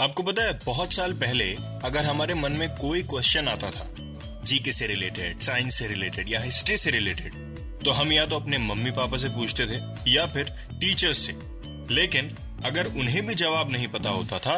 आपको पता है, बहुत साल पहले अगर हमारे मन में कोई क्वेश्चन आता था जीके से रिलेटेड साइंस से रिलेटेड या हिस्ट्री से रिलेटेड तो हम या तो अपने मम्मी पापा से पूछते थे या फिर टीचर्स से। लेकिन अगर उन्हें भी जवाब नहीं पता होता था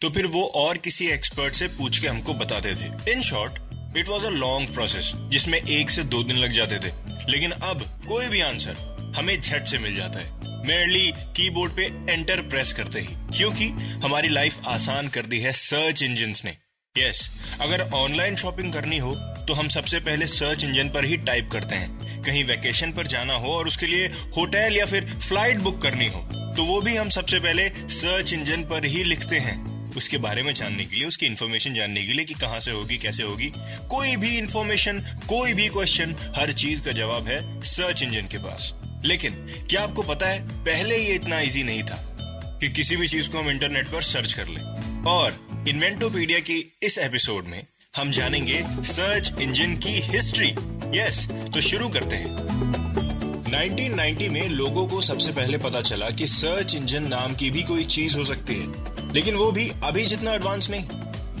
तो फिर वो और किसी एक्सपर्ट से पूछ के हमको बताते थे। In short it was a long process जिसमें एक से दो दिन लग जाते थे। लेकिन अब कोई भी आंसर हमें झट से मिल जाता है। मेरली कीबोर्ड पे एंटर प्रेस करते ही। क्योंकि हमारी लाइफ आसान कर दी है सर्च इंजिन ने। यस अगर ऑनलाइन शॉपिंग करनी हो तो हम सबसे पहले सर्च इंजन पर ही टाइप करते हैं। कहीं वेकेशन पर जाना हो और उसके लिए होटल या फिर फ़्लाइट बुक करनी हो तो वो भी हम सबसे पहले सर्च इंजन पर ही लिखते हैं। उसके बारे में जानने के लिए, उसकी इन्फॉर्मेशन जानने के लिए कि कहाँ से होगी, कैसे होगी, कोई भी इंफॉर्मेशन कोई भी क्वेश्चन हर चीज़ का जवाब है सर्च इंजन के पास। लेकिन क्या आपको पता है, पहले ये इतना इजी नहीं था कि किसी भी चीज़ को हम इंटरनेट पर सर्च कर लें। और इन्वेंटोपीडिया की इस एपिसोड में हम जानेंगे सर्च इंजन की हिस्ट्री यस तो शुरू करते हैं। 1990 में लोगों को सबसे पहले पता चला कि सर्च इंजन नाम की भी कोई चीज़ हो सकती है। लेकिन वो भी अभी जितना एडवांस नहीं।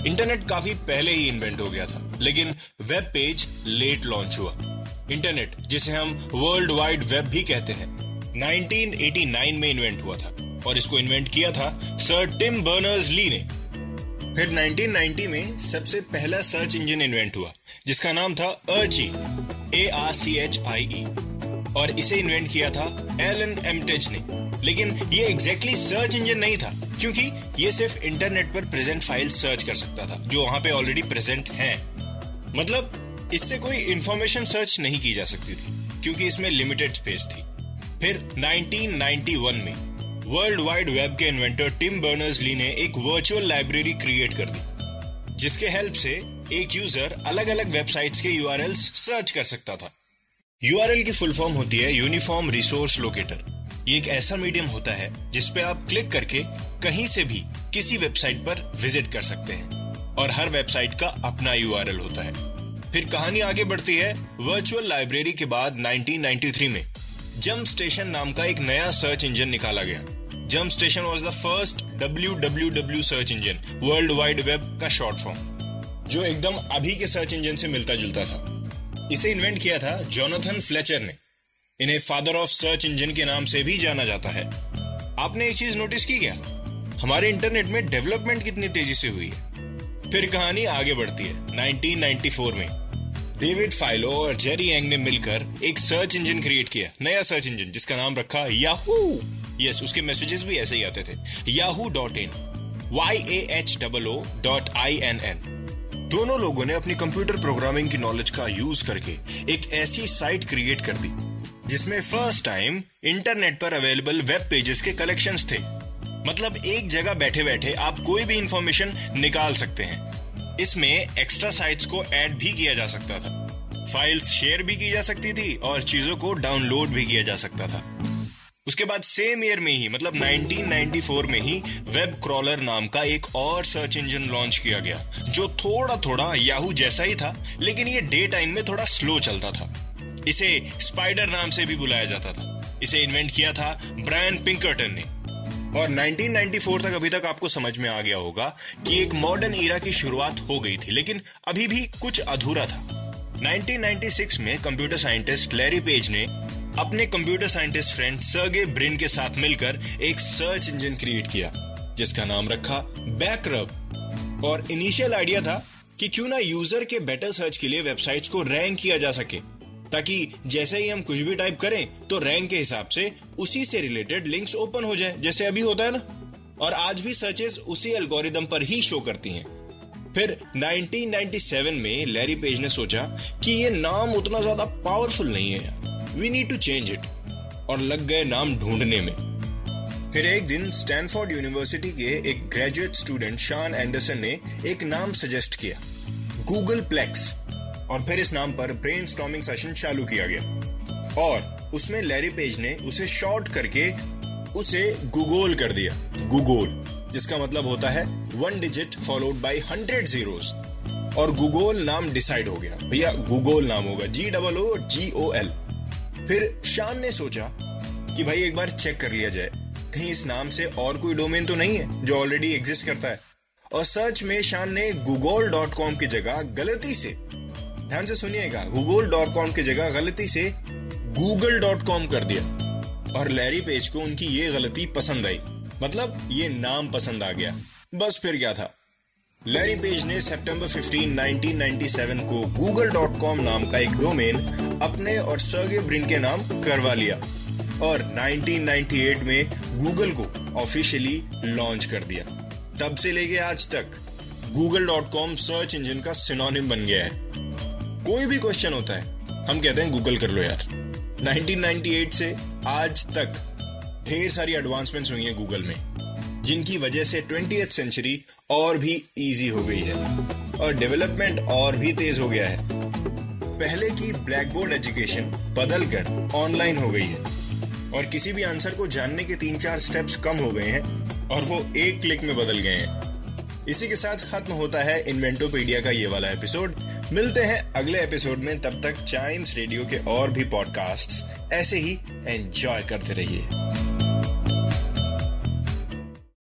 इंटरनेट काफ़ी पहले ही इन्वेंट हो गया था, लेकिन वेब पेज लेट लॉन्च हुआ। इंटरनेट, जिसे हम वर्ल्ड वाइड वेब भी कहते हैं। 1989 में इन्वेंट हुआ था और इसको इन्वेंट किया था सर टिम बर्नर्स ली ने। फिर 1990 में सबसे पहला सर्च इंजन इन्वेंट हुआ, जिसका नाम था Archie A R C H I E और इसे इन्वेंट किया था एलन एमटेज ने। लेकिन ये एग्जैक्टली सर्च इंजन नहीं था, क्योंकि ये सिर्फ़ इंटरनेट पर प्रेजेंट फ़ाइल सर्च कर सकता था, जो वहाँ पे ऑलरेडी प्रेजेंट हैं। मतलब इससे कोई इंफॉर्मेशन सर्च नहीं की जा सकती थी, क्योंकि इसमें लिमिटेड स्पेस थी। फिर 1991 में वर्ल्ड वाइड वेब के इन्वेंटर टिम बर्नर्स ली ने एक वर्चुअल लाइब्रेरी क्रिएट कर दी, जिसके हेल्प से एक यूज़र अलग अलग वेबसाइट्स के यूआरएल्स सर्च कर सकता था। यूआरएल की फुल फॉर्म होती है यूनिफॉर्म रिसोर्स लोकेटर ये एक ऐसा मीडियम होता है जिसपे आप क्लिक करके कहीं से भी किसी वेबसाइट पर विज़िट कर सकते हैं, और हर वेबसाइट का अपना यूआरएल होता है। फिर कहानी आगे बढ़ती है वर्चुअल लाइब्रेरी के बाद 1993 में। जम स्टेशन नाम का एक नया सर्च इंजन निकाला गया। Jump station was the first W W W search engine world wide web का शॉर्ट फॉर्म जो एकदम अभी के सर्च इंजन से मिलता जुलता था। इसे इन्वेंट किया था जोनाथन फ्लेचर ने। इन्हें फादर ऑफ़ सर्च इंजन के नाम से भी जाना जाता है। आपने एक चीज़ नोटिस की क्या? हमारे इंटरनेट में डेवलपमेंट कितनी तेज़ी से हुई है? फिर कहानी आगे बढ़ती है 1994 में। डेविड फाइलो और जेरी एंग ने मिलकर एक सर्च इंजन क्रिएट किया। नया सर्च इंजन जिसका नाम रखा याहू यस उसके मैसेजेस भी ऐसे ही आते थे। Yahoo dot in Y A H double O dot I N N दोनों लोगों ने अपनी कंप्यूटर प्रोग्रामिंग की नॉलेज का यूज़ करके एक ऐसी साइट क्रिएट कर दी, जिसमें फ़र्स्ट टाइम इंटरनेट पर अवेलेबल वेब पेजेस के कलेक्शंस थे। मतलब एक जगह बैठे बैठे आप कोई भी इंफॉर्मेशन निकाल सकते हैं। इसमें एक्स्ट्रा साइट्स को ऐड भी किया जा सकता था। फाइल्स शेयर भी की जा सकती थी और चीज़ों को डाउनलोड भी किया जा सकता था। उसके बाद सेम ईयर में ही मतलब 1994 में ही वेब क्रॉलर नाम का एक और सर्च इंजन लॉन्च किया गया, जो थोड़ा थोड़ा याहू जैसा ही था, लेकिन ये डे टाइम में थोड़ा स्लो चलता था। इसे स्पाइडर नाम से भी बुलाया जाता था। इसे इन्वेंट किया था ब्रायन पिंकर्टन ने। और 1994 तक अभी तक आपको समझ में आ गया होगा कि एक मॉडर्न ईरा की शुरुआत हो गई थी, लेकिन अभी भी कुछ अधूरा था। 1996 में कंप्यूटर साइंटिस्ट लैरी पेज ने अपने computer scientist friend Sergey Brin के साथ मिलकर एक सर्च इंजन क्रिएट किया, जिसका नाम रखा बैकरब और इनिशियल आइडिया था कि क्यों ना यूज़र के बेटर सर्च के लिए वेबसाइट्स को रैंक किया जा सके। ताकि जैसे ही हम कुछ भी टाइप करें तो रैंक के हिसाब से उसी से रिलेटेड लिंक्स ओपन हो जाए, जैसे अभी होता है ना। और आज भी सर्चेस उसी एल्गोरिदम पर ही शो करती हैं। फिर 1997 में लैरी पेज ने सोचा कि ये नाम उतना ज़्यादा पावरफुल नहीं है we need to change it और लग गए नाम ढूँढने में। फिर एक दिन स्टैनफोर्ड यूनिवर्सिटी के एक ग्रेजुएट स्टूडेंट शान एंडरसन ने एक नाम सजेस्ट किया। गूगल प्लेक्स और फिर इस नाम पर ब्रेन सेशन चालू किया गया। और उसमें लैरी पेज ने उसे शॉर्ट करके उसे गूगोल कर दिया। गूगोल जिसका मतलब होता है one digit followed by hundred zeros और गूगोल नाम डिसाइड हो गया। भैया गूगोल नाम होगा। जी डबल ओ जी ओ एल फिर शान ने सोचा कि भाई एक बार चेक कर लिया जाए। कहीं इस नाम से और कोई डोमेन तो नहीं है, जो ऑलरेडी एग्जिस्ट करता है। और सर्च में शान ने गूगल डॉट कॉम की जगह गलती से ध्यान से सुनिएगा गूगल डॉट कॉम की जगह गलती से गूगल डॉट कॉम कर दिया। और लैरी पेज को उनकी ये गलती पसंद आई। मतलब ये नाम पसंद आ गया। बस फिर क्या था? लैरी पेज ने सितंबर 15, 1997 को google.com नाम का एक डोमेन अपने और सर्गे ब्रिन के नाम करवा लिया। और 1998 में गूगल को ऑफिशियली लॉन्च कर दिया। तब से लेके आज तक google.com सर्च इंजन का सिनोनिम बन गया है। कोई भी क्वेश्चन होता है, हम कहते हैं गूगल कर लो यार। 1998 से आज तक ढेर सारी एडवांसमेंट्स हुई हैं गूगल में, जिनकी वजह से ट्वेंटी सेंचुरी और भी इजी हो गई है और डेवलपमेंट और भी तेज हो गया है। पहले की ब्लैक बोर्ड एजुकेशन बदल कर ऑनलाइन हो गई है और किसी भी आंसर को जानने के तीन चार स्टेप्स कम हो गए हैं और वो एक क्लिक में बदल गए हैं। इसी के साथ खत्म होता है इन्वेंटोपीडिया का ये वाला एपिसोड। मिलते हैं अगले एपिसोड में, तब तक चाइम्स रेडियो के और भी पॉडकास्ट ऐसे ही एंजॉय करते रहिए।